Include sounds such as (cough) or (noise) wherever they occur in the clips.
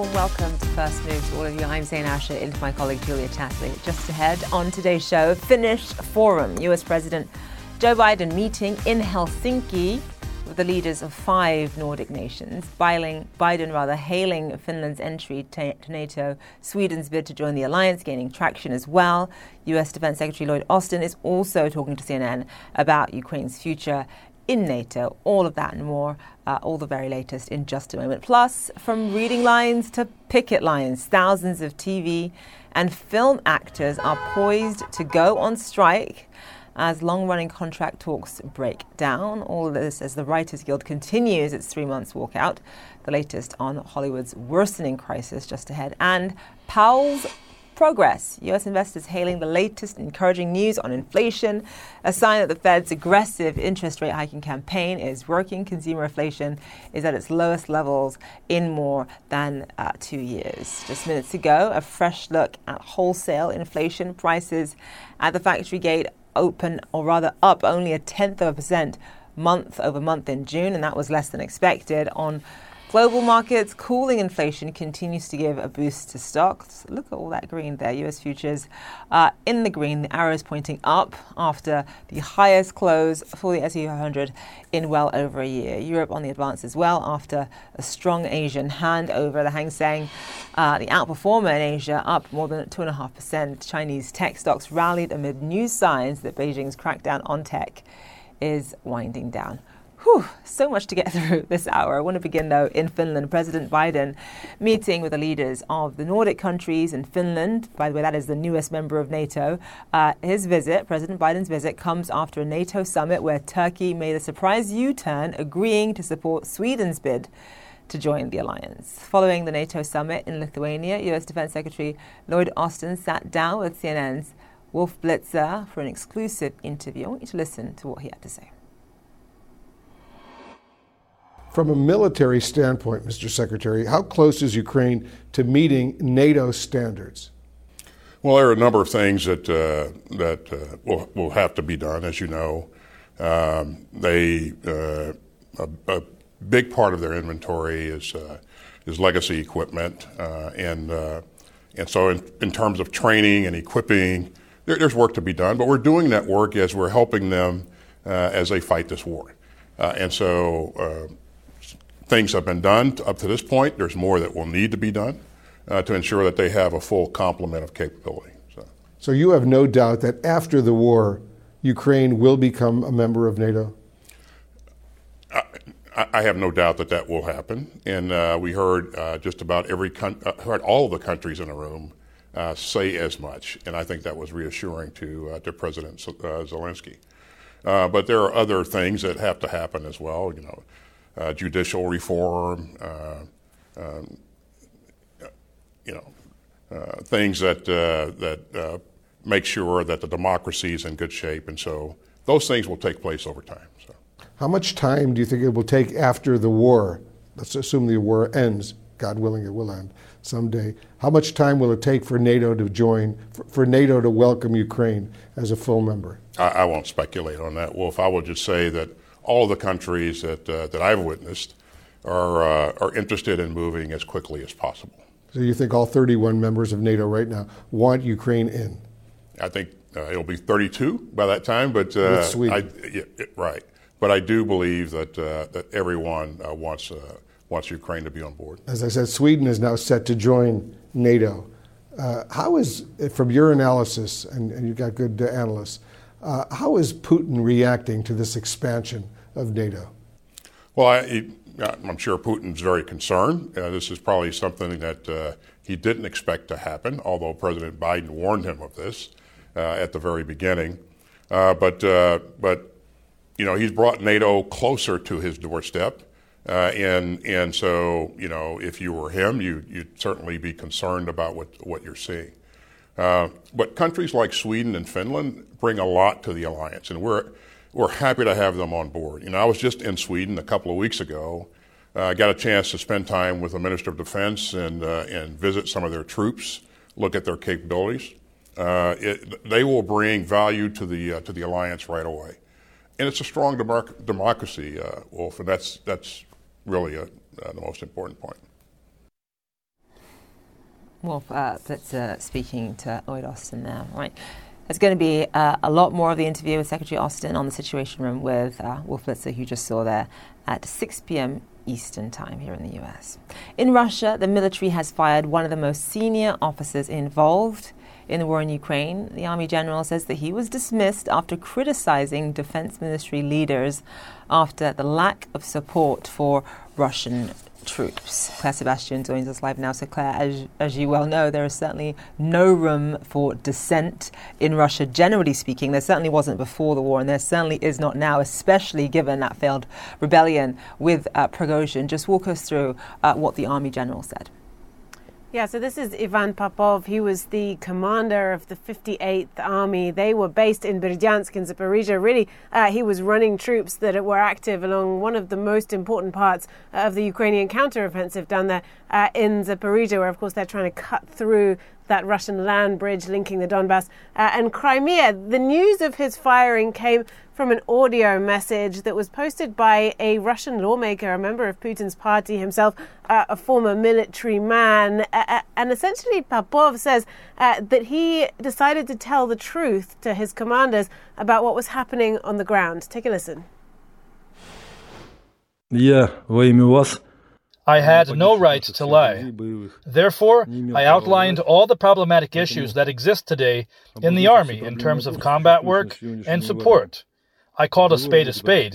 warm welcome to First Move to all of you. I'm Zain Asher, into my colleague Julia Chatterley. Just ahead on today's show, Finnish Forum, US President Joe Biden meeting in Helsinki with the leaders of five Nordic nations. Biden rather hailing Finland's entry to NATO, Sweden's bid to join the alliance gaining traction as well. US Defense Secretary Lloyd Austin is also talking to CNN about Ukraine's future in NATO. All of that and more, uh, all the very latest in just a moment. Plus, from reading lines to picket lines, thousands of TV and film actors are poised to go on strike as long running contract talks break down. All this as the Writers Guild continues its three months walkout. The latest on Hollywood's worsening crisis just ahead. And Powell's progress. US investors hailing the latest encouraging news on inflation, a sign that the Fed's aggressive interest rate hiking campaign is working. Consumer inflation is at its lowest levels in more than uh, two years. Just minutes ago, a fresh look at wholesale inflation prices at the factory gate open, or rather up only a tenth of a percent month over month in June, and that was less than expected. On global markets, cooling inflation continues to give a boost to stocks. Look at all that green there. US futures uh, in the green, the arrows pointing up after the highest close for the S&P 500 in well over a year. Europe on the advance as well after a strong Asian hand over the Hang Seng. Uh, the outperformer in Asia up more than 2.5%. Chinese tech stocks rallied amid new signs that Beijing's crackdown on tech is winding down. Whew, so much to get (laughs) through this hour. I want to begin, though, in Finland. President Biden meeting with the leaders of the Nordic countries and Finland. By the way, that is the newest member of NATO. Uh, his visit, President Biden's visit, comes after a NATO summit where Turkey made a surprise U turn, agreeing to support Sweden's bid to join the alliance. Following the NATO summit in Lithuania, US Defense Secretary Lloyd Austin sat down with CNN's Wolf Blitzer for an exclusive interview. I want you to listen to what he had to say. From a military standpoint, Mr. Secretary, how close is Ukraine to meeting NATO standards? Well, there are a number of things that uh, that uh, will will have to be done, as you know. Um, they uh, a, a, big part of their inventory is uh, is legacy equipment, uh, and uh, and so in, in terms of training and equipping, there, there's work to be done. But we're doing that work as we're helping them as they fight this war, and so things have been done up to this point. There's more that will need to be done uh, to ensure that they have a full complement of capability. So. so you have no doubt that after the war, Ukraine will become a member of NATO? I, I have no doubt that that will happen. And uh, we heard uh, just about every, con- uh, heard all of the countries in the room uh, say as much. And I think that was reassuring to, uh, to President Zelensky. but there are other things that have to happen as well. You know, uh, judicial reform, uh, um, you know, uh, things that that make sure that the democracy is in good shape, and so those things will take place over time. So. How much time do you think it will take after the war? Let's assume the war ends. God willing, it will end someday. How much time will it take for NATO to join, for, for NATO to welcome Ukraine as a full member? I, I, won't speculate on that, Wolf. I will just say that all of the countries that, uh, that I've witnessed are, uh, are interested in moving as quickly as possible. So you think all 31 members of NATO right now want Ukraine in? I think uh, it'll be 32 by that time, but uh, I, yeah, right. But I do believe that uh, that everyone uh, wants wants Ukraine to be on board. As I said, Sweden is now set to join NATO. how is, from your analysis, and, and you've got good analysts, uh, how is Putin reacting to this expansion of NATO? Well, I, am sure Putin's very concerned. Uh, this is probably something that uh, he didn't expect to happen, although President Biden warned him of this uh, at the very beginning. Uh, but, uh, but, you know, he's brought NATO closer to his doorstep. and, and so, you know, if you were him, you, you'd certainly be concerned about what, what you're seeing. Uh, but countries like Sweden and Finland bring a lot to the alliance, and we're we're happy to have them on board. You know, I was just in Sweden a couple of weeks ago. I uh, got a chance to spend time with the Minister of Defense and uh, and visit some of their troops, look at their capabilities. Uh, it, they will bring value to the uh, to the alliance right away, and it's a strong democracy, Wolf, and that's that's really a, the most important point. Wolf uh, Blitzer speaking to Lloyd Austin there. Right. There's going to be uh, a lot more of the interview with Secretary Austin on the Situation Room with uh, Wolf Blitzer, who you just saw there, at 6 p.m. Eastern Time here in the US. In Russia, the military has fired one of the most senior officers involved in the war in Ukraine. The army general says that he was dismissed after criticizing defense ministry leaders after the lack of support for Russian troops. Claire Sebastian joins us live now. So, Claire, as, as you well know, there is certainly no room for dissent in Russia, generally speaking. There certainly wasn't before the war, and there certainly is not now, especially given that failed rebellion with uh, Prigozhin. Just walk us through uh, what the army general said. Yeah, so this is Ivan Popov. He was the commander of the 58th Army. They were based in Berdyansk in Zaporizhia. Really, uh, he was running troops that were active along one of the most important parts of the Ukrainian counteroffensive down there uh, in Zaporizhia, where, of course, they're trying to cut through that Russian land bridge linking the Donbass uh, and Crimea. The news of his firing came from an audio message that was posted by a Russian lawmaker, a member of Putin's party himself, uh, a former military man. Uh, uh and essentially, Popov says uh, that he decided to tell the truth to his commanders about what was happening on the ground. Take a listen. Yeah, во имя вас I had no right to lie. Therefore, I outlined all the problematic issues that exist today in the Army in terms of combat work and support. I called a spade a spade.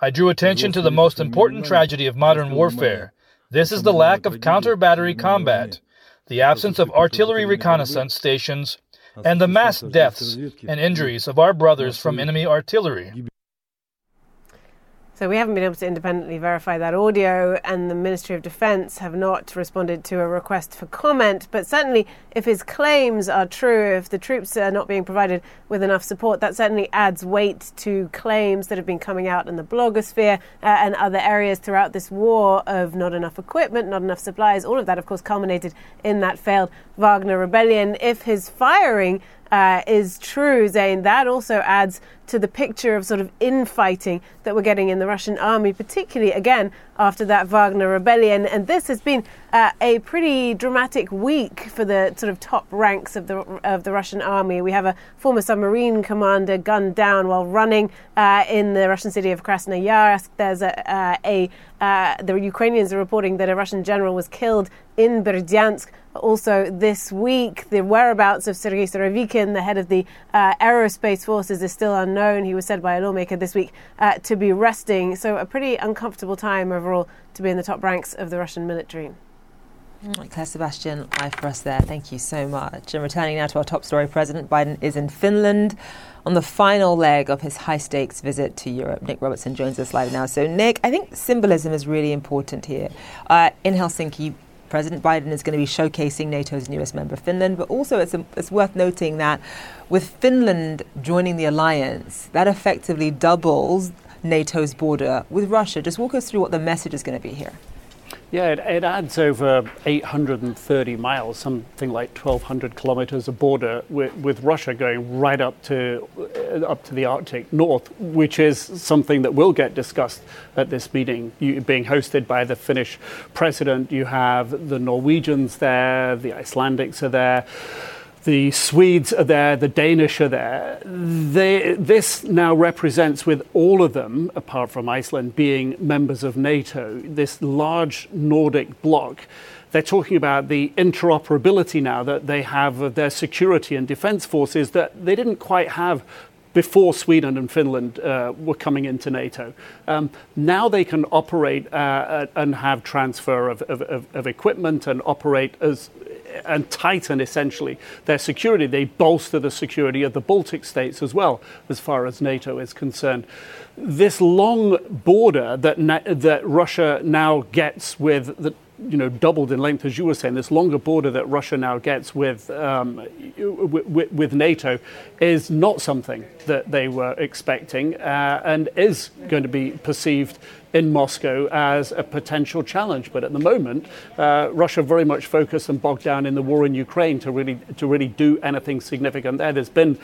I drew attention to the most important tragedy of modern warfare. This is the lack of counter battery combat, the absence of artillery reconnaissance stations, and the mass deaths and injuries of our brothers from enemy artillery. So we haven't been able to independently verify that audio, and the Ministry of Defence have not responded to a request for comment. But certainly, if his claims are true, if the troops are not being provided with enough support, that certainly adds weight to claims that have been coming out in the blogosphere uh, and other areas throughout this war of not enough equipment, not enough supplies. All of that, of course, culminated in that failed Wagner rebellion. If his firing uh, is true, Zain, that also adds to the picture of sort of infighting that we're getting in the Russian army, particularly again after that Wagner rebellion. And this has been uh, a pretty dramatic week for the sort of top ranks of the of the Russian army. We have a former submarine commander gunned down while running uh, in the Russian city of Krasnoyarsk. There's a, uh, a uh, the Ukrainians are reporting that a Russian general was killed in Berdyansk. Also, this week, the whereabouts of Sergei Surovikin, the head of the uh, aerospace forces, is still unknown. He was said by a lawmaker this week uh, to be resting. So, a pretty uncomfortable time overall to be in the top ranks of the Russian military. Mm, Claire Sebastian, live for us there. Thank you so much. And returning now to our top story, President Biden is in Finland on the final leg of his high stakes visit to Europe. Nick Robertson joins us live now. So, Nick, I think symbolism is really important here. Uh, in Helsinki, President Biden is going to be showcasing NATO's newest member, Finland, but also it's, a, it's worth noting that with Finland joining the alliance, that effectively doubles NATO's border with Russia. Just walk us through what the message is going to be here. Yeah, it, it, adds over 830 miles, something like 1,200 kilometers of border with, with, Russia going right up to uh, up to the Arctic North, which is something that will get discussed at this meeting. You, being hosted by the Finnish president, you have the Norwegians there, the Icelandics are there the Swedes are there, the Danish are there. They, this now represents, with all of them, apart from Iceland, being members of NATO, this large Nordic bloc. They're talking about the interoperability now that they have of their security and defense forces that they didn't quite have before Sweden and Finland uh, were coming into NATO. Um, now they can operate uh, and have transfer of, of, of, equipment and operate as and tighten essentially their security. They bolster the security of the Baltic states as well, as far as NATO is concerned. This long border that, that Russia now gets with the you know, doubled in length, as you were saying, this longer border that Russia now gets with, um, with, with, NATO is not something that they were expecting uh, and is going to be perceived in Moscow as a potential challenge. But at the moment, uh, Russia very much focused and bogged down in the war in Ukraine to really to really do anything significant there. There's been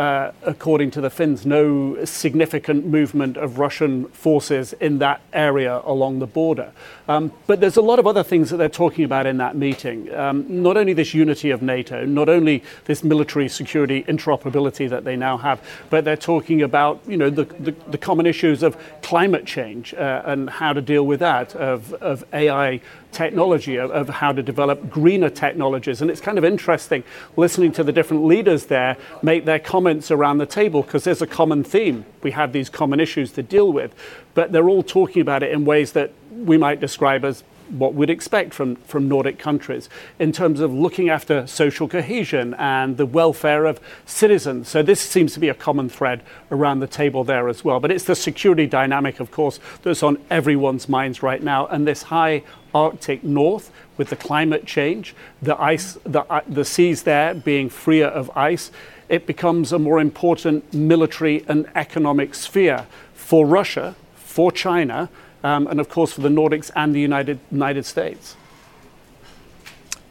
uh, according to the Finns, no significant movement of Russian forces in that area along the border. Um, but there's a lot of other things that they're talking about in that meeting. Um, not only this unity of NATO, not only this military security interoperability that they now have, but they're talking about you know the, the, the common issues of climate change uh, and how to deal with that, of, of AI technology, of, of, how to develop greener technologies. And it's kind of interesting listening to the different leaders there make their comments around the table because there's a common theme. We have these common issues to deal with, but they're all talking about it in ways that we might describe as what we'd expect from, from Nordic countries in terms of looking after social cohesion and the welfare of citizens. So this seems to be a common thread around the table there as well. But it's the security dynamic, of course, that's on everyone's minds right now. And this high Arctic north with the climate change, the ice, the, uh, the seas there being freer of ice, it becomes a more important military and economic sphere for Russia, for China, um, and of course for the Nordics and the United, United States.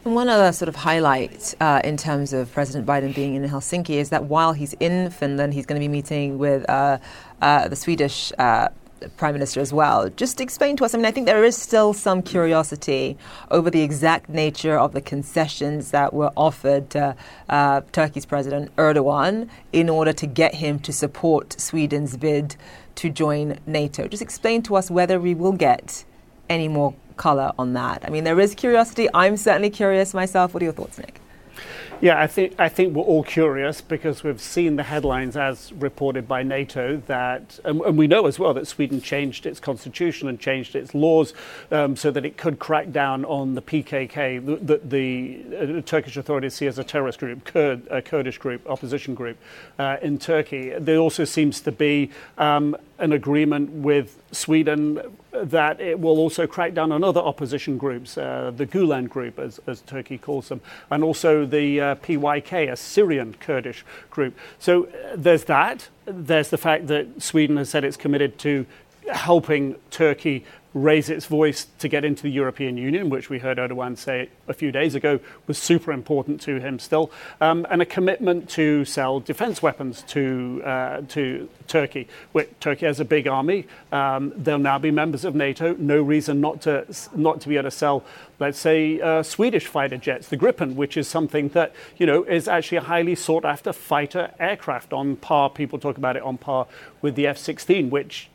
One other sort of highlight uh, in terms of President Biden being in Helsinki is that while he's in Finland, he's going to be meeting with uh, uh, the Swedish uh, Prime Minister as well. Just explain to us. I mean, I think there is still some curiosity over the exact nature of the concessions that were offered to uh, Turkey's President Erdogan in order to get him to support Sweden's bid to join NATO. Just explain to us whether we will get any more color on that. I mean, there is curiosity. I'm certainly curious myself. What are your thoughts, Nick? Yeah, I think I think we're all curious because we've seen the headlines as reported by NATO that, and, and we know as well that Sweden changed its constitution and changed its laws um, so that it could crack down on the PKK, that the, the uh, Turkish authorities see as a terrorist group, Kurd, a Kurdish group, opposition group uh, in Turkey. There also seems to be um, an agreement with Sweden that it will also crack down on other opposition groups, uh, the Gulen group, as, as, Turkey calls them, and also the uh, PYK, a Syrian Kurdish group. So uh, there's that. There's the fact that Sweden has said it's committed to helping Turkey raise its voice to get into the European Union, which we heard Erdogan say a few days ago was super important to him still, um, and a commitment to sell defense weapons to, uh, to Turkey. Turkey has a big army. Um, they'll now be members of NATO. No reason not to, not to be able to sell, let's say, uh, Swedish fighter jets, the Gripen, which is something that, you know, is actually a highly sought after fighter aircraft on par. People talk about it on par with the F 16, which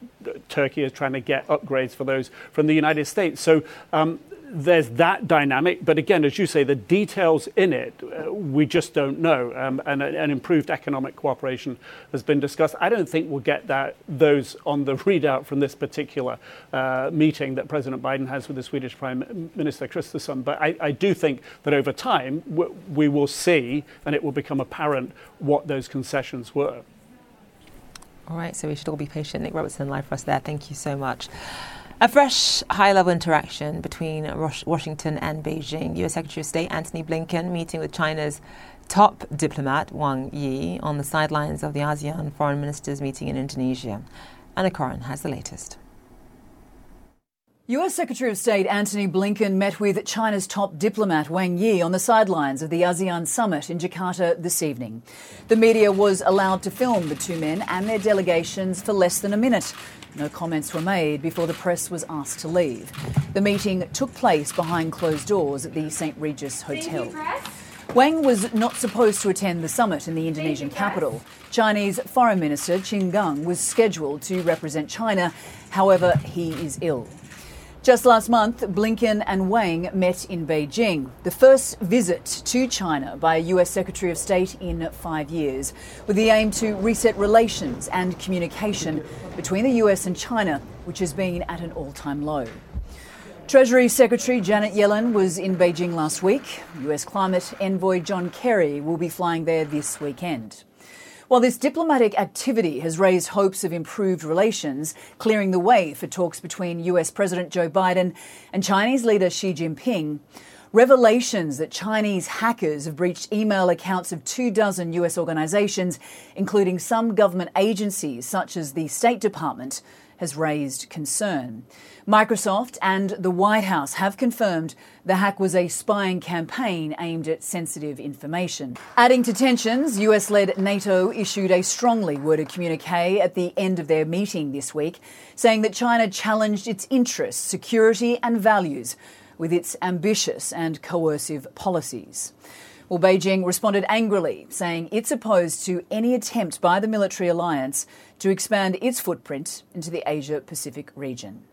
Turkey is trying to get upgrades for those from the United States. So um, there's that dynamic, but again, as you say, the details in it, uh, we just don't know. Um, and an improved economic cooperation has been discussed. I don't think we'll get that those on the (laughs) readout from this particular uh, meeting that President Biden has with the Swedish Prime Minister Kristersson. But I, I do think that over time we, we will see, and it will become apparent what those concessions were. All right, so we should all be patient. Nick Robertson, live for us there. Thank you so much. A fresh high level interaction between Washington and Beijing. US Secretary of State Antony Blinken meeting with China's top diplomat Wang Yi on the sidelines of the ASEAN foreign ministers meeting in Indonesia. Anna Coren has the latest. US Secretary of State Antony Blinken met with China's top diplomat Wang Yi on the sidelines of the ASEAN summit in Jakarta this evening. The media was allowed to film the two men and their delegations for less than a minute. No comments were made before the press was asked to leave. The meeting took place behind closed doors at the St. Regis Hotel. Wang was not supposed to attend the summit in the Indonesian capital. Chinese Foreign Minister Qin Gang was scheduled to represent China. However, he is ill. Just last month, Blinken and Wang met in Beijing, the first visit to China by a US Secretary of State in five years, with the aim to reset relations and communication between the US and China, which has been at an all time low. Treasury Secretary Janet Yellen was in Beijing last week. US climate envoy John Kerry will be flying there this weekend. While this diplomatic activity has raised hopes of improved relations, clearing the way for talks between US President Joe Biden and Chinese leader Xi Jinping, revelations that Chinese hackers have breached email accounts of two dozen US organizations, including some government agencies such as the State Department, has raised concern. Microsoft and the White House have confirmed the hack was a spying campaign aimed at sensitive information. Adding to tensions, US led NATO issued a strongly worded communique at the end of their meeting this week, saying that China challenged its interests, security, and values with its ambitious and coercive policies. Well, Beijing responded angrily, saying it's opposed to any attempt by the military alliance to expand its footprint into the Asia Pacific region.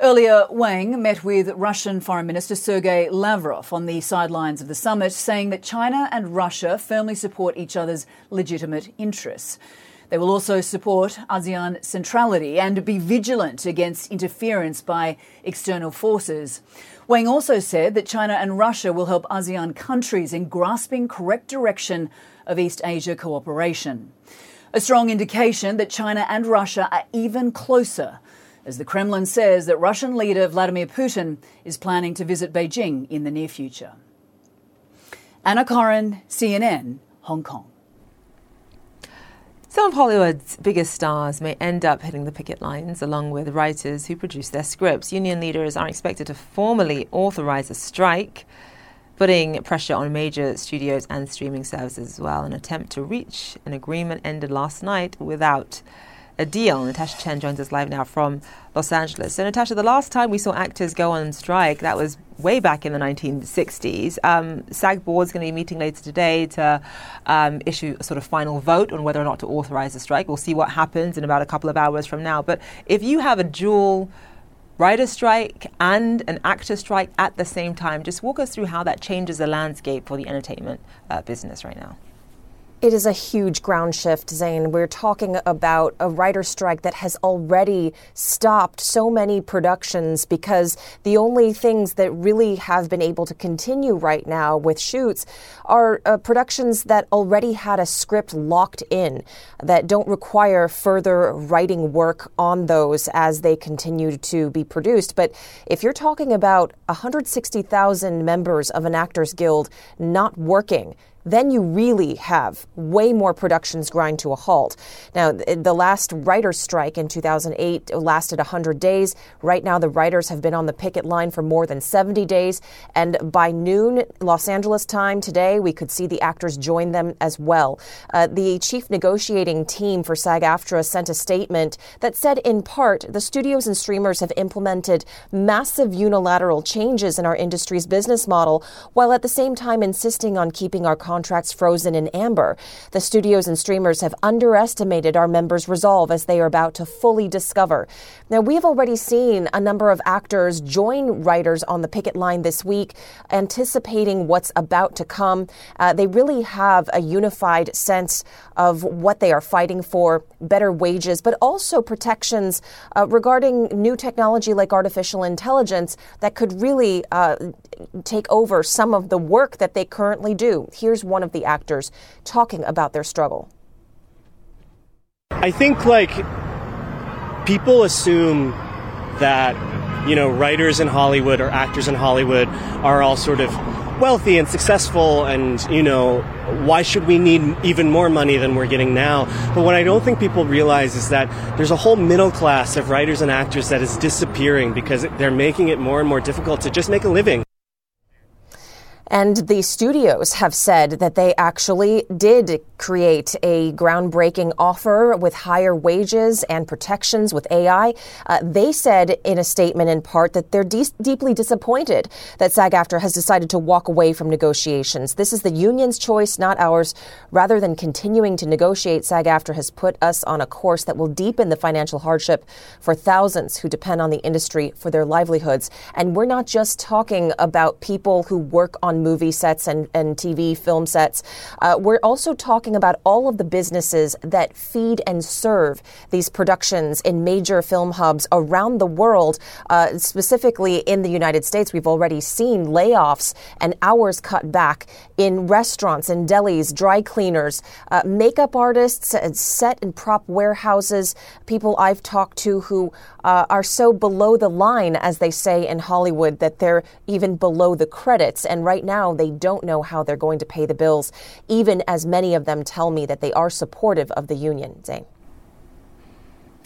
Earlier, Wang met with Russian Foreign Minister Sergei Lavrov on the sidelines of the summit, saying that China and Russia firmly support each other's legitimate interests. They will also support ASEAN centrality and be vigilant against interference by external forces. Wang also said that China and Russia will help ASEAN countries in grasping correct direction of East Asia cooperation. A strong indication that China and Russia are even closer, as the Kremlin says that Russian leader Vladimir Putin is planning to visit Beijing in the near future. Anna Coren, CNN, Hong Kong. Some of Hollywood's biggest stars may end up hitting the picket lines along with writers who produce their scripts. Union leaders are expected to formally authorize a strike, putting pressure on major studios and streaming services as well. An attempt to reach an agreement ended last night without a deal. Natasha Chen joins us live now from Los Angeles. So, Natasha, the last time we saw actors go on strike, that was way back in the 1960s. Um, SAG board is going to be meeting later today to um, issue a sort of final vote on whether or not to authorize the strike. We'll see what happens in about a couple of hours from now. But if you have a dual writer strike and an actor strike at the same time, just walk us through how that changes the landscape for the entertainment uh, business right now. It is a huge ground shift, Zain. We're talking about a writer's strike that has already stopped so many productions because the only things that really have been able to continue right now with shoots are uh, productions that already had a script locked in, that don't require further writing work on those as they continue to be produced. But if you're talking about 160,000 members of an Actors Guild not working, then you really have way more productions grind to a halt. Now, the last writer's strike in 2008 lasted 100 days. Right now, the writers have been on the picket line for more than 70 days. And by noon, Los Angeles time today, we could see the actors join them as well. Uh, the chief negotiating team for SAG AFTRA sent a statement that said, in part, the studios and streamers have implemented massive unilateral changes in our industry's business model, while at the same time insisting on keeping our contracts frozen in amber. The studios and streamers have underestimated our members' resolve as they are about to fully discover. Now, we have already seen a number of actors join writers on the picket line this week, anticipating what's about to come. Uh, they really have a unified sense of what they are fighting for better wages, but also protections uh, regarding new technology like artificial intelligence that could really uh, take over some of the work that they currently do. Here's one of the actors talking about their struggle. I think, like, people assume that, you know, writers in Hollywood or actors in Hollywood are all sort of wealthy and successful and, you know, why should we need even more money than we're getting now? But what I don't think people realize is that there's a whole middle class of writers and actors that is disappearing because they're making it more and more difficult to just make a living. And the studios have said that they actually did create a groundbreaking offer with higher wages and protections with AI. Uh, they said in a statement in part that they're de- deeply disappointed that SAG AFTRA has decided to walk away from negotiations. This is the union's choice, not ours. Rather than continuing to negotiate, SAG AFTRA has put us on a course that will deepen the financial hardship for thousands who depend on the industry for their livelihoods. And we're not just talking about people who work on on movie sets and, and TV film sets. Uh, we're also talking about all of the businesses that feed and serve these productions in major film hubs around the world, uh, specifically in the United States. We've already seen layoffs and hours cut back in restaurants and delis, dry cleaners, uh, makeup artists, and set and prop warehouses, people I've talked to who uh, are so below the line, as they say in Hollywood, that they're even below the credits. And right now, they don't know how they're going to pay the bills, even as many of them tell me that they are supportive of the union. Zain.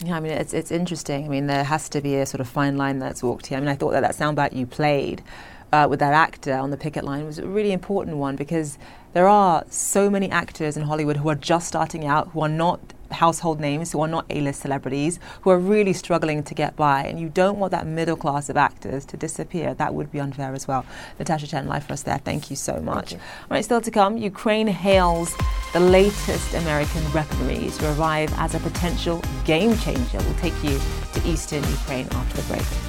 Yeah, I mean, it's, it's interesting. I mean, there has to be a sort of fine line that's walked here. I mean, I thought that that soundbite you played uh, with that actor on the picket line was a really important one because there are so many actors in Hollywood who are just starting out, who are not household names who are not A-list celebrities who are really struggling to get by, and you don't want that middle class of actors to disappear. That would be unfair as well. Natasha Chen, live for us there. Thank you so much. You. All right, still to come. Ukraine hails the latest American weaponry to arrive as a potential game changer. We'll take you to eastern Ukraine after the break.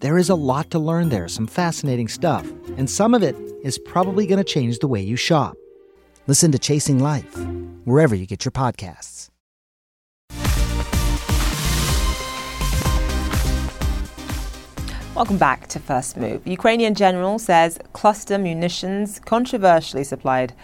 There is a lot to learn there, some fascinating stuff, and some of it is probably going to change the way you shop. Listen to Chasing Life, wherever you get your podcasts. Welcome back to First Move. Ukrainian general says cluster munitions controversially supplied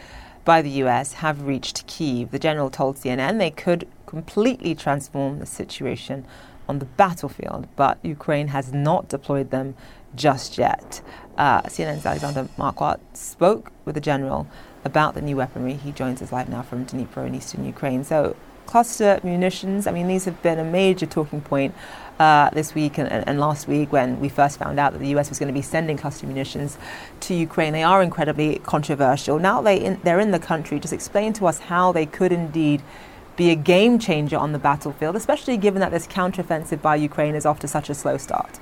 by the US have reached Kiev. The general told CNN they could completely transform the situation on the battlefield, but Ukraine has not deployed them just yet. Uh, CNN's Alexander Marquardt spoke with the general about the new weaponry. He joins us live now from Dnipro in eastern Ukraine. So, cluster munitions, I mean, these have been a major talking point uh, this week and, and, last week when we first found out that the US was going to be sending cluster munitions to Ukraine. They are incredibly controversial. Now they in, they're in the country. Just explain to us how they could indeed be a game changer on the battlefield, especially given that this counteroffensive by Ukraine is off to such a slow start?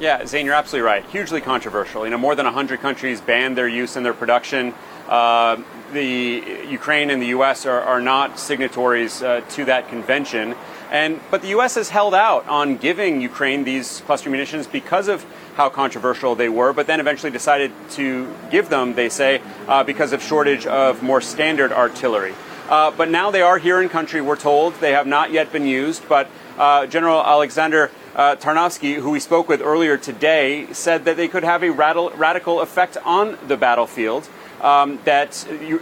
Yeah, Zain, you're absolutely right. Hugely controversial. You know, more than 100 countries banned their use and their production. Uh, the Ukraine and the U.S. are, are not signatories uh, to that convention, and but the U.S. has held out on giving Ukraine these cluster munitions because of how controversial they were, but then eventually decided to give them. They say uh, because of shortage of more standard artillery. Uh, but now they are here in country, we're told. They have not yet been used, but uh, General Alexander uh, Tarnovsky, who we spoke with earlier today, said that they could have a radical effect on the battlefield. Um, that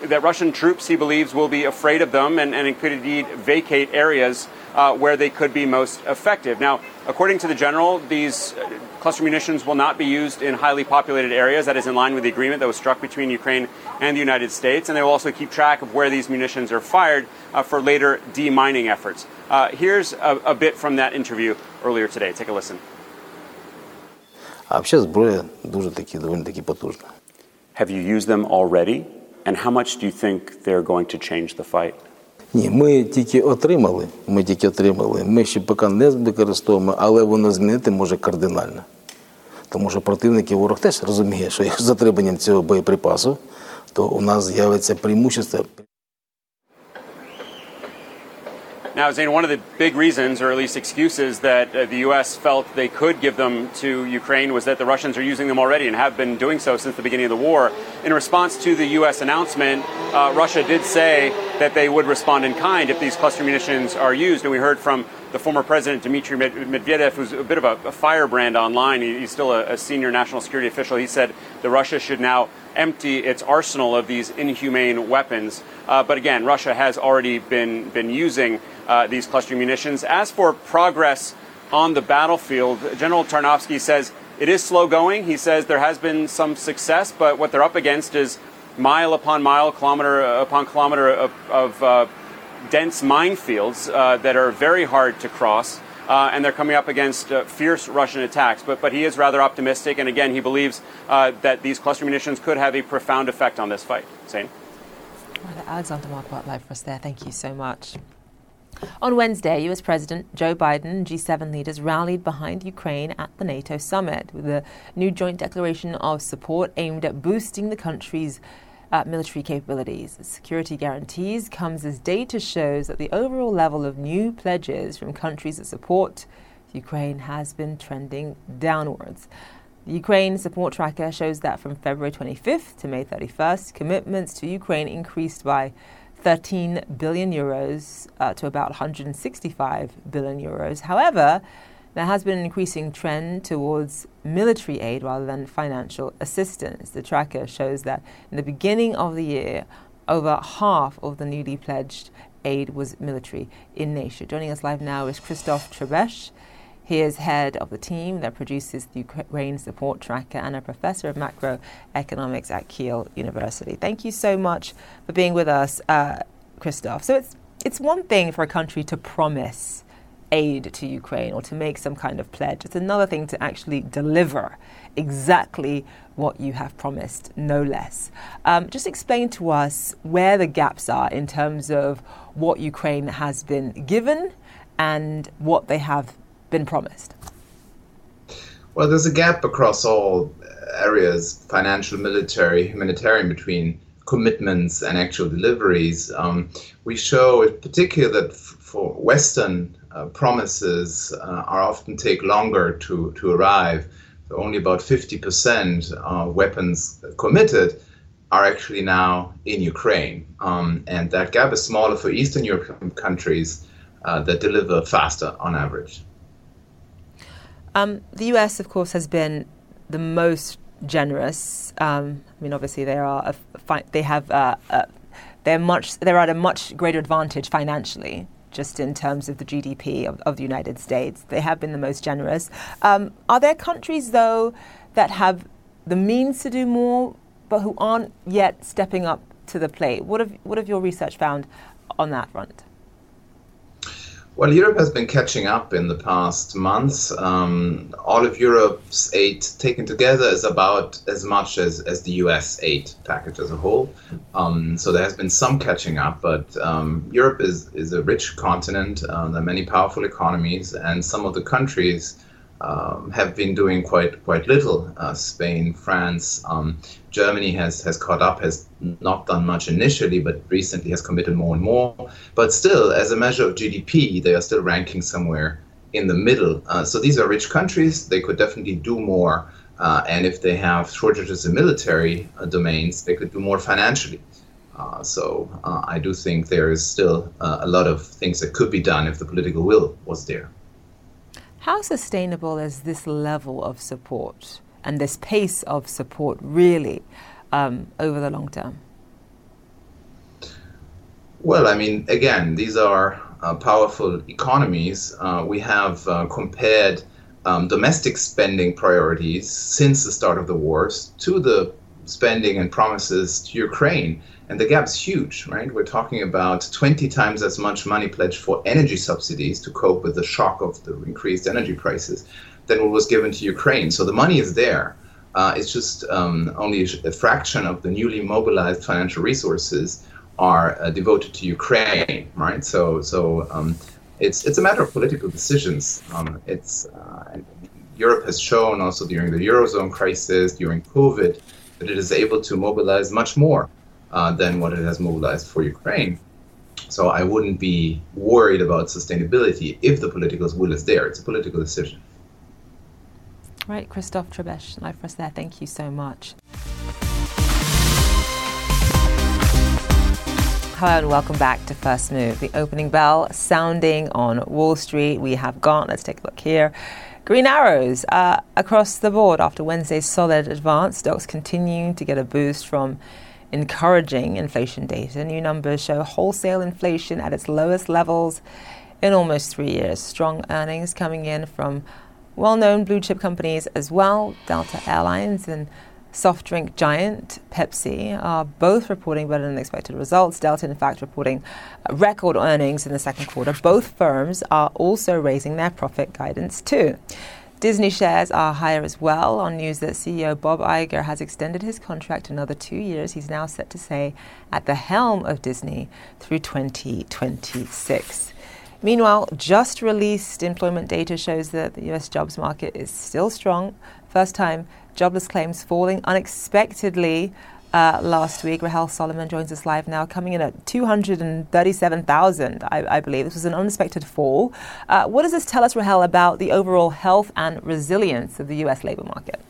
that Russian troops, he believes, will be afraid of them and, and could indeed vacate areas uh, where they could be most effective. Now, according to the general, these uh, cluster munitions will not be used in highly populated areas. That is in line with the agreement that was struck between Ukraine and the United States. And they will also keep track of where these munitions are fired uh, for later demining efforts. Uh, here's a, a bit from that interview earlier today. Take a listen. Have you used them already? And how much do you think they're going to change the fight? Ні, ми тільки отримали. Ми тільки отримали. Ми ще поки не використовуємо, але воно змінити може кардинально. Тому що противник і ворог теж розуміє, що з затриманням цього боєприпасу, то у нас з'явиться преимущество. Now, Zain, one of the big reasons, or at least excuses, that uh, the U.S. felt they could give them to Ukraine was that the Russians are using them already and have been doing so since the beginning of the war. In response to the U.S. announcement, uh, Russia did say that they would respond in kind if these cluster munitions are used. And we heard from the former president, Dmitry Medvedev, who's a bit of a, a firebrand online. He, he's still a, a senior national security official. He said that Russia should now empty its arsenal of these inhumane weapons. Uh, but again, Russia has already been, been using uh, these cluster munitions. As for progress on the battlefield, General Tarnovsky says it is slow going. He says there has been some success, but what they're up against is mile upon mile, kilometer upon kilometer of, of uh, dense minefields uh, that are very hard to cross. Uh, and they're coming up against uh, fierce Russian attacks. But, but he is rather optimistic, and again, he believes uh, that these cluster munitions could have a profound effect on this fight. Zain? Well, Alexander Marquardt live for us there. Thank you so much. On Wednesday, US President Joe Biden and G7 leaders rallied behind Ukraine at the NATO summit with a new joint declaration of support aimed at boosting the country's uh, military capabilities. Security guarantees comes as data shows that the overall level of new pledges from countries that support Ukraine has been trending downwards. The Ukraine support tracker shows that from February 25th to May 31st, commitments to Ukraine increased by 13 billion euros uh, to about 165 billion euros. However, there has been an increasing trend towards military aid rather than financial assistance. The tracker shows that in the beginning of the year, over half of the newly pledged aid was military in nature. Joining us live now is Christoph Trebesch. He is head of the team that produces the Ukraine Support Tracker and a professor of macroeconomics at Kiel University. Thank you so much for being with us, uh, Christoph. So it's it's one thing for a country to promise aid to Ukraine or to make some kind of pledge. It's another thing to actually deliver exactly what you have promised, no less. Um, just explain to us where the gaps are in terms of what Ukraine has been given and what they have been promised? Well, there's a gap across all areas financial, military, humanitarian between commitments and actual deliveries. Um, we show in particular that f- for Western uh, promises uh, are often take longer to, to arrive. So only about 50% of weapons committed are actually now in Ukraine. Um, and that gap is smaller for Eastern European countries uh, that deliver faster on average. Um, the US, of course, has been the most generous. Um, I mean, obviously, they are fi- they have uh, they're much they're at a much greater advantage financially. Just in terms of the GDP of, of the United States, they have been the most generous. Um, are there countries, though, that have the means to do more, but who aren't yet stepping up to the plate? What have what have your research found on that front? Well, Europe has been catching up in the past months. Um, all of Europe's aid taken together is about as much as, as the US aid package as a whole. Um, so there has been some catching up, but um, Europe is, is a rich continent. Uh, there are many powerful economies, and some of the countries um, have been doing quite quite little. Uh, Spain, France, um, Germany has has caught up, has not done much initially, but recently has committed more and more. But still, as a measure of GDP, they are still ranking somewhere in the middle. Uh, so these are rich countries; they could definitely do more. Uh, and if they have shortages in military uh, domains, they could do more financially. Uh, so uh, I do think there is still a lot of things that could be done if the political will was there. How sustainable is this level of support and this pace of support really um, over the long term? Well, I mean, again, these are uh, powerful economies. Uh, we have uh, compared um, domestic spending priorities since the start of the wars to the spending and promises to Ukraine and the gap's huge, right? We're talking about 20 times as much money pledged for energy subsidies to cope with the shock of the increased energy prices than what was given to Ukraine. So the money is there. Uh, it's just um, only a fraction of the newly mobilized financial resources are uh, devoted to Ukraine, right? So, so um, it's it's a matter of political decisions. Um, it's uh, Europe has shown also during the eurozone crisis, during COVID, it is able to mobilize much more uh, than what it has mobilized for Ukraine. So I wouldn't be worried about sustainability if the political will is there. It's a political decision. Right, Christoph Trebesch, live for us there. Thank you so much. Hello and welcome back to First Move. The opening bell sounding on Wall Street. We have got, let's take a look here. Green arrows uh, across the board after Wednesday's solid advance. Stocks continuing to get a boost from encouraging inflation data. New numbers show wholesale inflation at its lowest levels in almost three years. Strong earnings coming in from well known blue chip companies as well, Delta Airlines and soft drink giant Pepsi are both reporting better than expected results. Delta, in fact, reporting record earnings in the second quarter. Both firms are also raising their profit guidance too. Disney shares are higher as well on news that CEO Bob Iger has extended his contract another two years. He's now set to stay at the helm of Disney through 2026. Meanwhile, just released employment data shows that the US jobs market is still strong. First time jobless claims falling unexpectedly uh, last week. Rahel Solomon joins us live now, coming in at 237,000, I, I, believe. This was an unexpected fall. Uh, what does this tell us, Rahel, about the overall health and resilience of the U.S. labor market?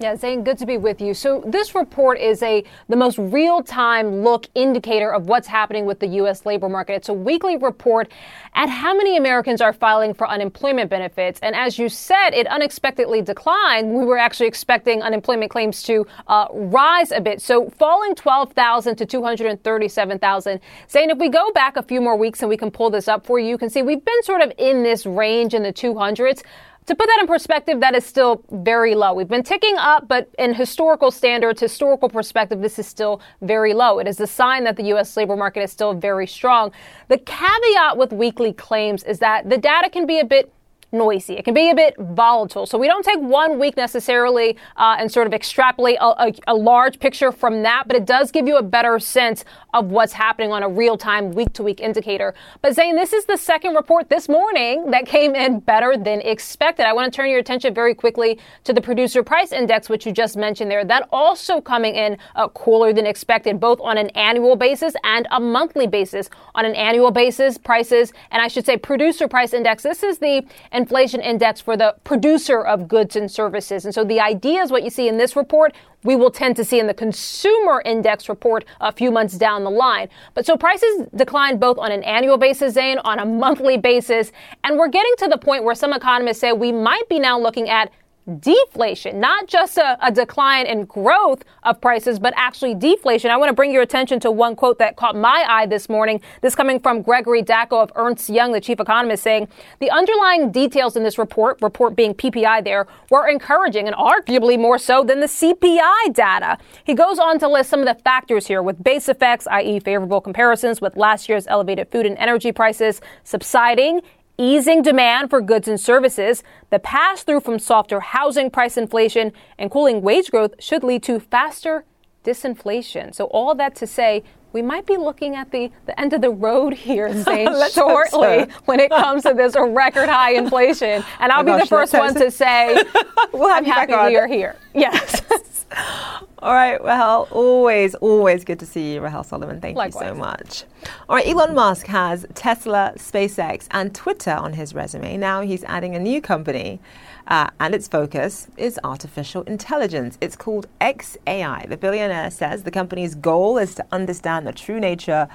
Yeah, Zain, good to be with you. So this report is a the most real-time look indicator of what's happening with the US labor market. It's a weekly report at how many Americans are filing for unemployment benefits. And as you said, it unexpectedly declined. We were actually expecting unemployment claims to uh, rise a bit. So falling 12,000 to 237,000. Zain, if we go back a few more weeks and we can pull this up for you, you can see we've been sort of in this range in the 200s. To put that in perspective, that is still very low. We've been ticking up, but in historical standards, historical perspective, this is still very low. It is a sign that the U.S. labor market is still very strong. The caveat with weekly claims is that the data can be a bit noisy. It can be a bit volatile. So we don't take one week necessarily uh, and sort of extrapolate a, a, a, large picture from that, but it does give you a better sense of what's happening on a real time, week to week indicator. But Zain, this is the second report this morning that came in better than expected. I want to turn your attention very quickly to the producer price index, which you just mentioned there. That also coming in uh, cooler than expected, both on an annual basis and a monthly basis. On an annual basis, prices, and I should say producer price index, this is the inflation index for the producer of goods and services. And so the idea is what you see in this report we will tend to see in the consumer index report a few months down the line. But so prices declined both on an annual basis, Zain, on a monthly basis. And we're getting to the point where some economists say we might be now looking at deflation, not just a, a, decline in growth of prices, but actually deflation. I want to bring your attention to one quote that caught my eye this morning. This coming from Gregory Daco of Ernst Young, the chief economist, saying the underlying details in this report, report being PPI there, were encouraging and arguably more so than the CPI data. He goes on to list some of the factors here with base effects, i.e. favorable comparisons with last year's elevated food and energy prices subsiding easing demand for goods and services, the pass through from softer housing price inflation, and cooling wage growth should lead to faster disinflation. So, all that to say, we might be looking at the, the end of the road here, (laughs) Zain, shortly (laughs) when it comes to this record high inflation. And I'll oh be gosh, the first one to say, (laughs) we'll have I'm happy we are here. Yes. (gasps) All right, Rahel, always, always good to see you, Rahel Solomon. Thank Likewise. you so much. All right, Elon Musk has Tesla, SpaceX, and Twitter on his resume. Now he's adding a new company, uh, and its focus is artificial intelligence. It's called xAI. The billionaire says the company's goal is to understand the true nature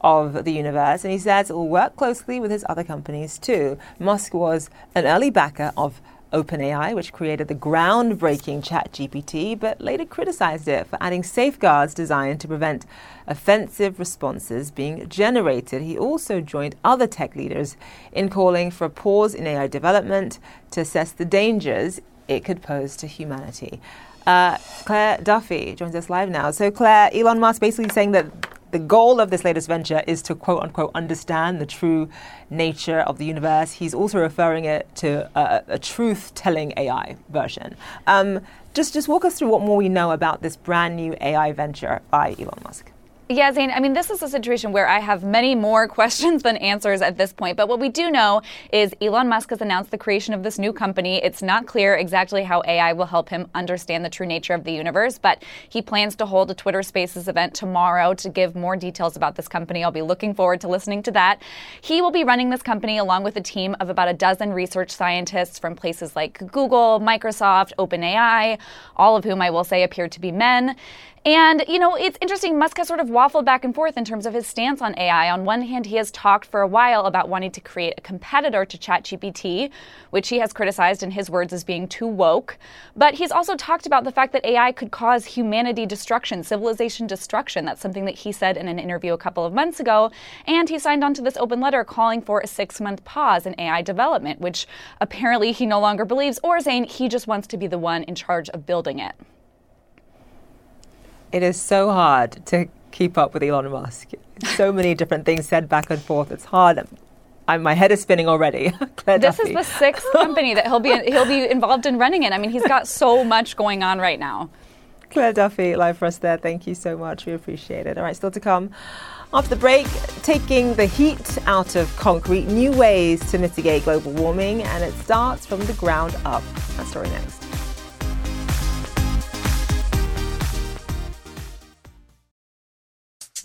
of the universe, and he says it will work closely with his other companies too. Musk was an early backer of OpenAI, which created the groundbreaking ChatGPT, but later criticized it for adding safeguards designed to prevent offensive responses being generated. He also joined other tech leaders in calling for a pause in AI development to assess the dangers it could pose to humanity. Uh, Claire Duffy joins us live now. So, Claire, Elon Musk basically saying that the goal of this latest venture is to quote unquote understand the true nature of the universe. He's also referring it to a, a truth telling AI version. Um, just, just walk us through what more we know about this brand new AI venture by Elon Musk. Yeah, Zain, I mean, this is a situation where I have many more (laughs) questions than answers at this point. But what we do know is Elon Musk has announced the creation of this new company. It's not clear exactly how AI will help him understand the true nature of the universe, but he plans to hold a Twitter Spaces event tomorrow to give more details about this company. I'll be looking forward to listening to that. He will be running this company along with a team of about a dozen research scientists from places like Google, Microsoft, OpenAI, all of whom I will say appear to be men. And, you know, it's interesting. Musk has sort of waffled back and forth in terms of his stance on AI. On one hand, he has talked for a while about wanting to create a competitor to ChatGPT, which he has criticized in his words as being too woke. But he's also talked about the fact that AI could cause humanity destruction, civilization destruction. That's something that he said in an interview a couple of months ago. And he signed on to this open letter calling for a six month pause in AI development, which apparently he no longer believes, or saying he just wants to be the one in charge of building it. It is so hard to keep up with Elon Musk. So many different things said back and forth. It's hard. I'm, my head is spinning already. (laughs) this Duffy. is the sixth company that he'll be he'll be involved in running it. I mean, he's got so much going on right now. Claire Duffy, live for us there. Thank you so much. We appreciate it. All right, still to come. After the break, taking the heat out of concrete, new ways to mitigate global warming, and it starts from the ground up. That story next.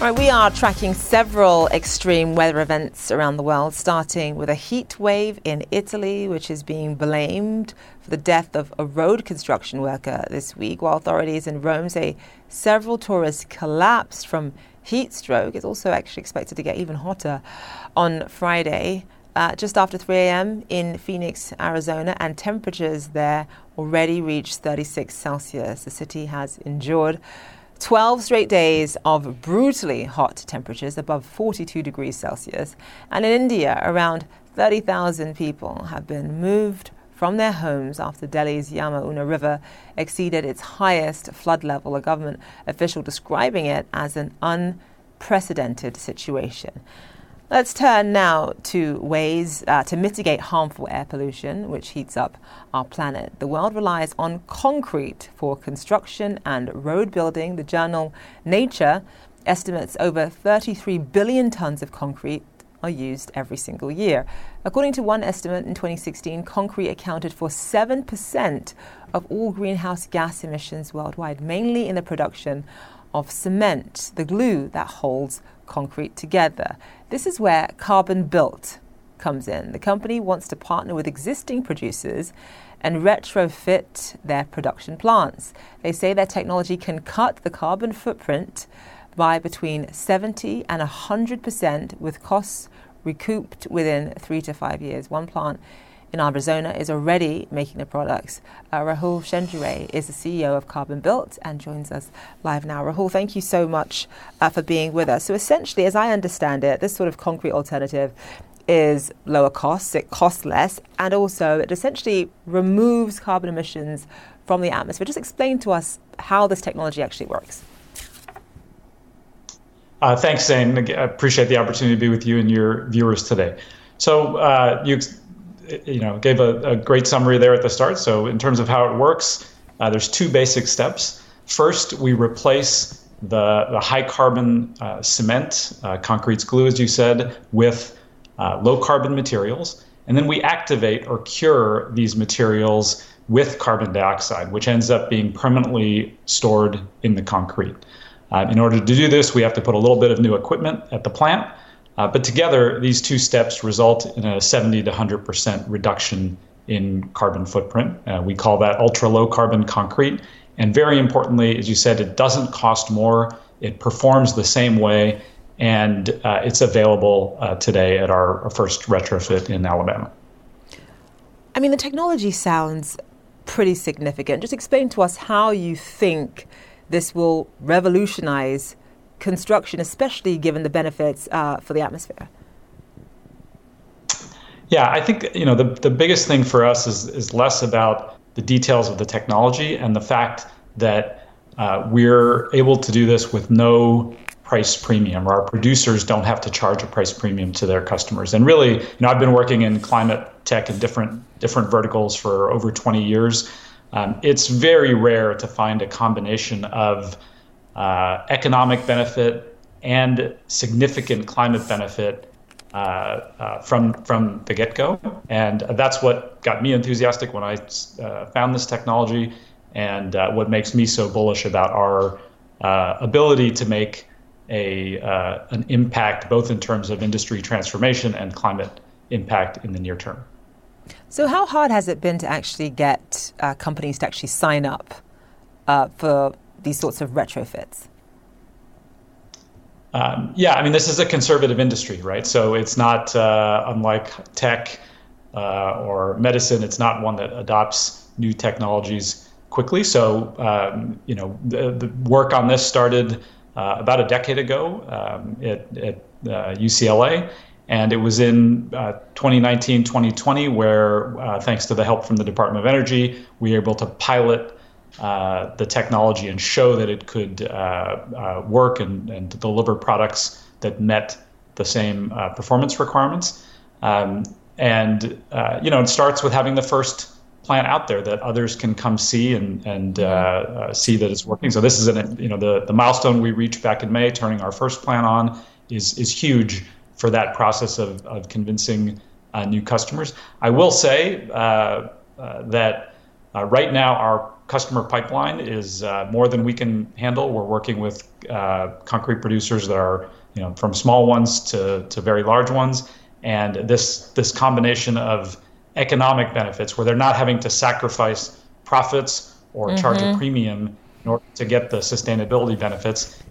Right, we are tracking several extreme weather events around the world, starting with a heat wave in Italy, which is being blamed for the death of a road construction worker this week, while authorities in Rome say several tourists collapsed from heat stroke. It's also actually expected to get even hotter on Friday. Uh, just after 3 a.m. in Phoenix, Arizona, and temperatures there already reached 36 Celsius. The city has endured 12 straight days of brutally hot temperatures above 42 degrees Celsius. And in India, around 30,000 people have been moved from their homes after Delhi's Yamuna River exceeded its highest flood level, a government official describing it as an unprecedented situation. Let's turn now to ways uh, to mitigate harmful air pollution, which heats up our planet. The world relies on concrete for construction and road building. The journal Nature estimates over 33 billion tons of concrete are used every single year. According to one estimate in 2016, concrete accounted for 7% of all greenhouse gas emissions worldwide, mainly in the production of cement, the glue that holds concrete together. This is where CarbonBuilt comes in. The company wants to partner with existing producers and retrofit their production plants. They say their technology can cut the carbon footprint by between 70 and 100% with costs recouped within three to five years. One plant in Arizona is already making the products. Uh, Rahul Shendure is the CEO of CarbonBuilt and joins us live now. Rahul, thank you so much uh, for being with us. So, essentially, as I understand it, this sort of concrete alternative is lower costs, it costs less, and also it essentially removes carbon emissions from the atmosphere. Just explain to us how this technology actually works. Uh, thanks, Zain. I appreciate the opportunity to be with you and your viewers today. So, uh, you you know, gave a, a, great summary there at the start. So in terms of how it works, uh, there's two basic steps. First, we replace the, the high carbon uh, cement, uh, concrete's glue, as you said, with uh, low carbon materials. And then we activate or cure these materials with carbon dioxide, which ends up being permanently stored in the concrete. Uh, in order to do this, we have to put a little bit of new equipment at the plant. Uh, but together, these two steps result in a 70 to 100% reduction in carbon footprint. Uh, we call that ultra low carbon concrete. And very importantly, as you said, it doesn't cost more, it performs the same way, and uh, it's available uh, today at our, our first retrofit in Alabama. I mean, the technology sounds pretty significant. Just explain to us how you think this will revolutionize construction, especially given the benefits uh, for the atmosphere? Yeah, I think you know the the biggest thing for us is is less about the details of the technology and the fact that uh, we're able to do this with no price premium, or our producers don't have to charge a price premium to their customers. And really, you know, I've been working in climate tech in different different verticals for over 20 years. Um, it's very rare to find a combination of uh, economic benefit and significant climate benefit uh, uh, from from the get go, and that's what got me enthusiastic when I uh, found this technology, and what makes me so bullish about our ability to make a an impact both in terms of industry transformation and climate impact in the near term. So, how hard has it been to actually get uh, companies to actually sign up uh, for these sorts of retrofits? Um, yeah, I mean, this is a conservative industry, right? So it's not uh, unlike tech uh, or medicine. It's not one that adopts new technologies quickly. So, um, you know, the, the, work on this started uh, about a decade ago um, at, at UCLA. Uh, and it was in uh, 2019, 2020, where, uh, thanks to the help from the Department of Energy, we were able to pilot uh, the technology and show that it could uh, uh, work and, and deliver products that met the same uh, performance requirements. Um, and uh, you know, it starts with having the first plant out there that others can come see and and uh, see that it's working. So this is an you know the the milestone we reached back in May, turning our first plant on, is is huge for that process of of convincing new customers. I will say that right now our customer pipeline is uh, more than we can handle. We're working with uh, concrete producers that are, you know, from small ones to, to very large ones, and this this combination of economic benefits, where they're not having to sacrifice profits or mm-hmm. charge a mm-hmm. premium in order to get the sustainability benefits,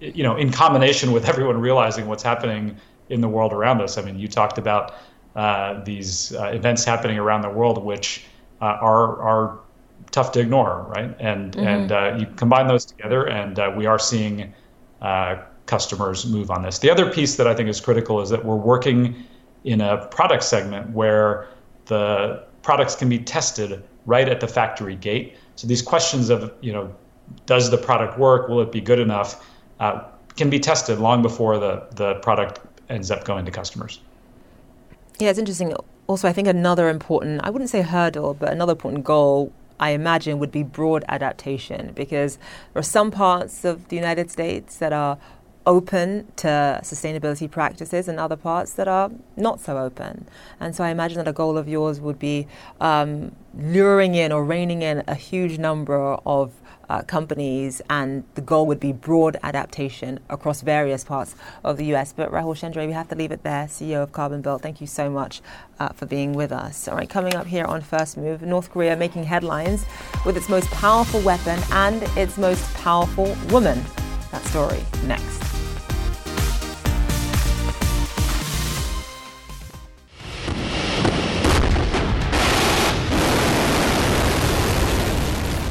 you know, in combination with everyone realizing what's happening in the world around us. I mean, you talked about uh, these uh, events happening around the world, which uh, are are tough to ignore, right? And mm-hmm. and uh, you combine those together, and uh, we are seeing uh, customers move on this. The other piece that I think is critical is that we're working in a product segment where the products can be tested right at the factory gate. So these questions of you know, does the product work? Will it be good enough? Uh, can be tested long before the the product ends up going to customers. Yeah, it's interesting. Also, I think another important, I wouldn't say hurdle, but another important goal I imagine would be broad adaptation because there are some parts of the United States that are open to sustainability practices and other parts that are not so open. And so I imagine that a goal of yours would be um, luring in or reining in a huge number of uh, companies, and the goal would be broad adaptation across various parts of the US. But Rahul Shendure, we have to leave it there, CEO of CarbonBuilt. Thank you so much uh, for being with us. All right, coming up here on First Move, North Korea making headlines with its most powerful weapon and its most powerful woman. That story next.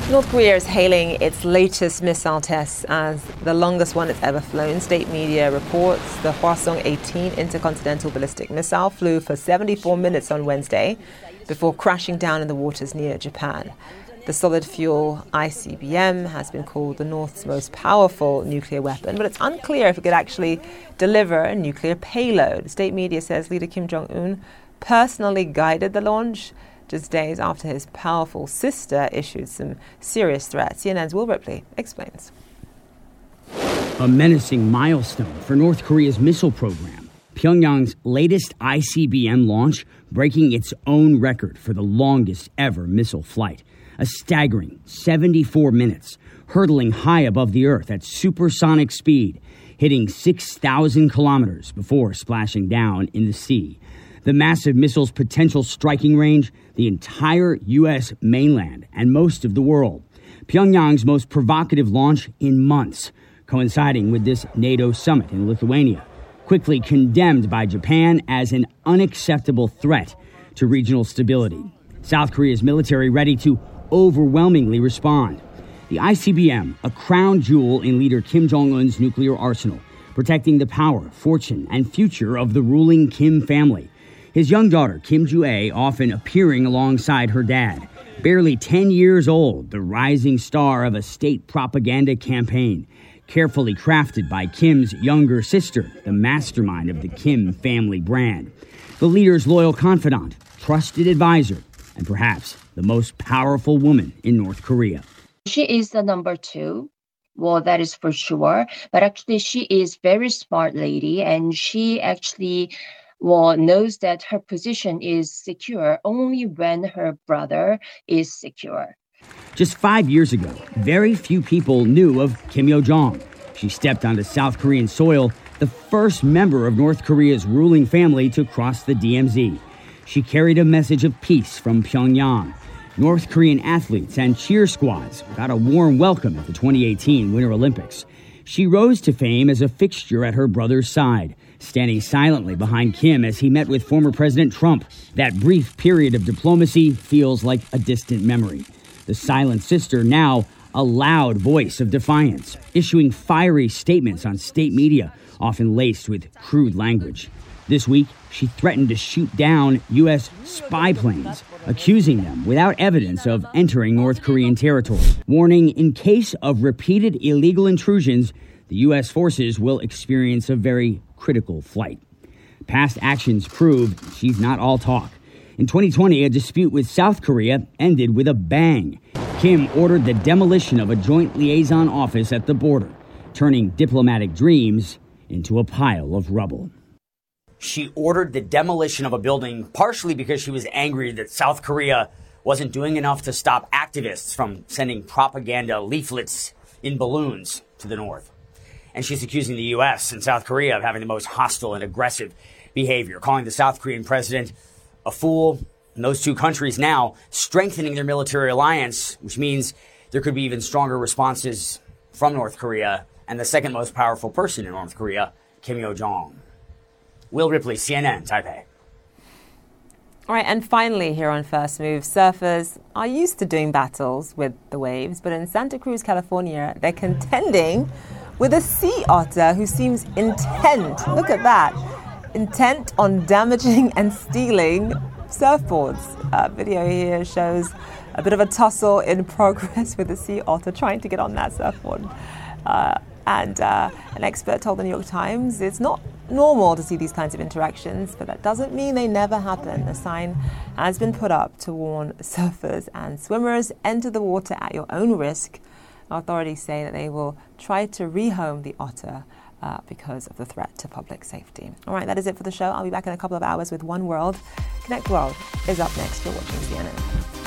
North Korea is hailing its latest missile tests as the longest one it's ever flown. State media reports the Hwasong 18 intercontinental ballistic missile flew for 74 minutes on Wednesday before crashing down in the waters near Japan. The solid fuel ICBM has been called the North's most powerful nuclear weapon, but it's unclear if it could actually deliver a nuclear payload. State media says leader Kim Jong un personally guided the launch just days after his powerful sister issued some serious threats. CNN's Will Ripley explains. A menacing milestone for North Korea's missile program. Pyongyang's latest ICBM launch breaking its own record for the longest ever missile flight. A staggering 74 minutes, hurtling high above the Earth at supersonic speed, hitting 6,000 kilometers before splashing down in the sea. The massive missile's potential striking range the entire U.S. mainland and most of the world. Pyongyang's most provocative launch in months, coinciding with this NATO summit in Lithuania, quickly condemned by Japan as an unacceptable threat to regional stability. South Korea's military ready to overwhelmingly respond. The ICBM, a crown jewel in leader Kim Jong un's nuclear arsenal, protecting the power, fortune, and future of the ruling Kim family his young daughter, Kim Ju Ae, often appearing alongside her dad. Barely 10 years old, the rising star of a state propaganda campaign, carefully crafted by Kim's younger sister, the mastermind of the Kim family brand. The leader's loyal confidant, trusted advisor, and perhaps the most powerful woman in North Korea. She is the number two. Well, that is for sure. But actually, she is very smart lady, and she actually well, knows that her position is secure only when her brother is secure. Just five years ago, very few people knew of Kim Yo Jong. She stepped onto South Korean soil, the first member of North Korea's ruling family to cross the DMZ. She carried a message of peace from Pyongyang. North Korean athletes and cheer squads got a warm welcome at the 2018 Winter Olympics. She rose to fame as a fixture at her brother's side, standing silently behind Kim as he met with former President Trump. That brief period of diplomacy feels like a distant memory. The silent sister now a loud voice of defiance, issuing fiery statements on state media, often laced with crude language. This week, she threatened to shoot down U.S. spy planes, accusing them without evidence of entering North Korean territory, warning in case of repeated illegal intrusions, the U.S. forces will experience a very critical flight. Past actions prove she's not all talk. In 2020, a dispute with South Korea ended with a bang. Kim ordered the demolition of a joint liaison office at the border, turning diplomatic dreams into a pile of rubble she ordered the demolition of a building partially because she was angry that South Korea wasn't doing enough to stop activists from sending propaganda leaflets in balloons to the north. And she's accusing the U.S. and South Korea of having the most hostile and aggressive behavior, calling the South Korean president a fool. And those two countries now strengthening their military alliance, which means there could be even stronger responses from North Korea and the second most powerful person in North Korea, Kim Yo Jong. Will Ripley, CNN, Taipei. All right, and finally, here on First Move, surfers are used to doing battles with the waves, but in Santa Cruz, California, they're contending with a sea otter who seems intent, look at that, intent on damaging and stealing surfboards. Uh, video here shows a bit of a tussle in progress with the sea otter trying to get on that surfboard. Uh, and uh, an expert told the New York Times it's not normal to see these kinds of interactions, but that doesn't mean they never happen. A sign has been put up to warn surfers and swimmers enter the water at your own risk. Authorities say that they will try to rehome the otter uh, because of the threat to public safety. All right, that is it for the show. I'll be back in a couple of hours with One World. Connect World is up next. You're watching CNN.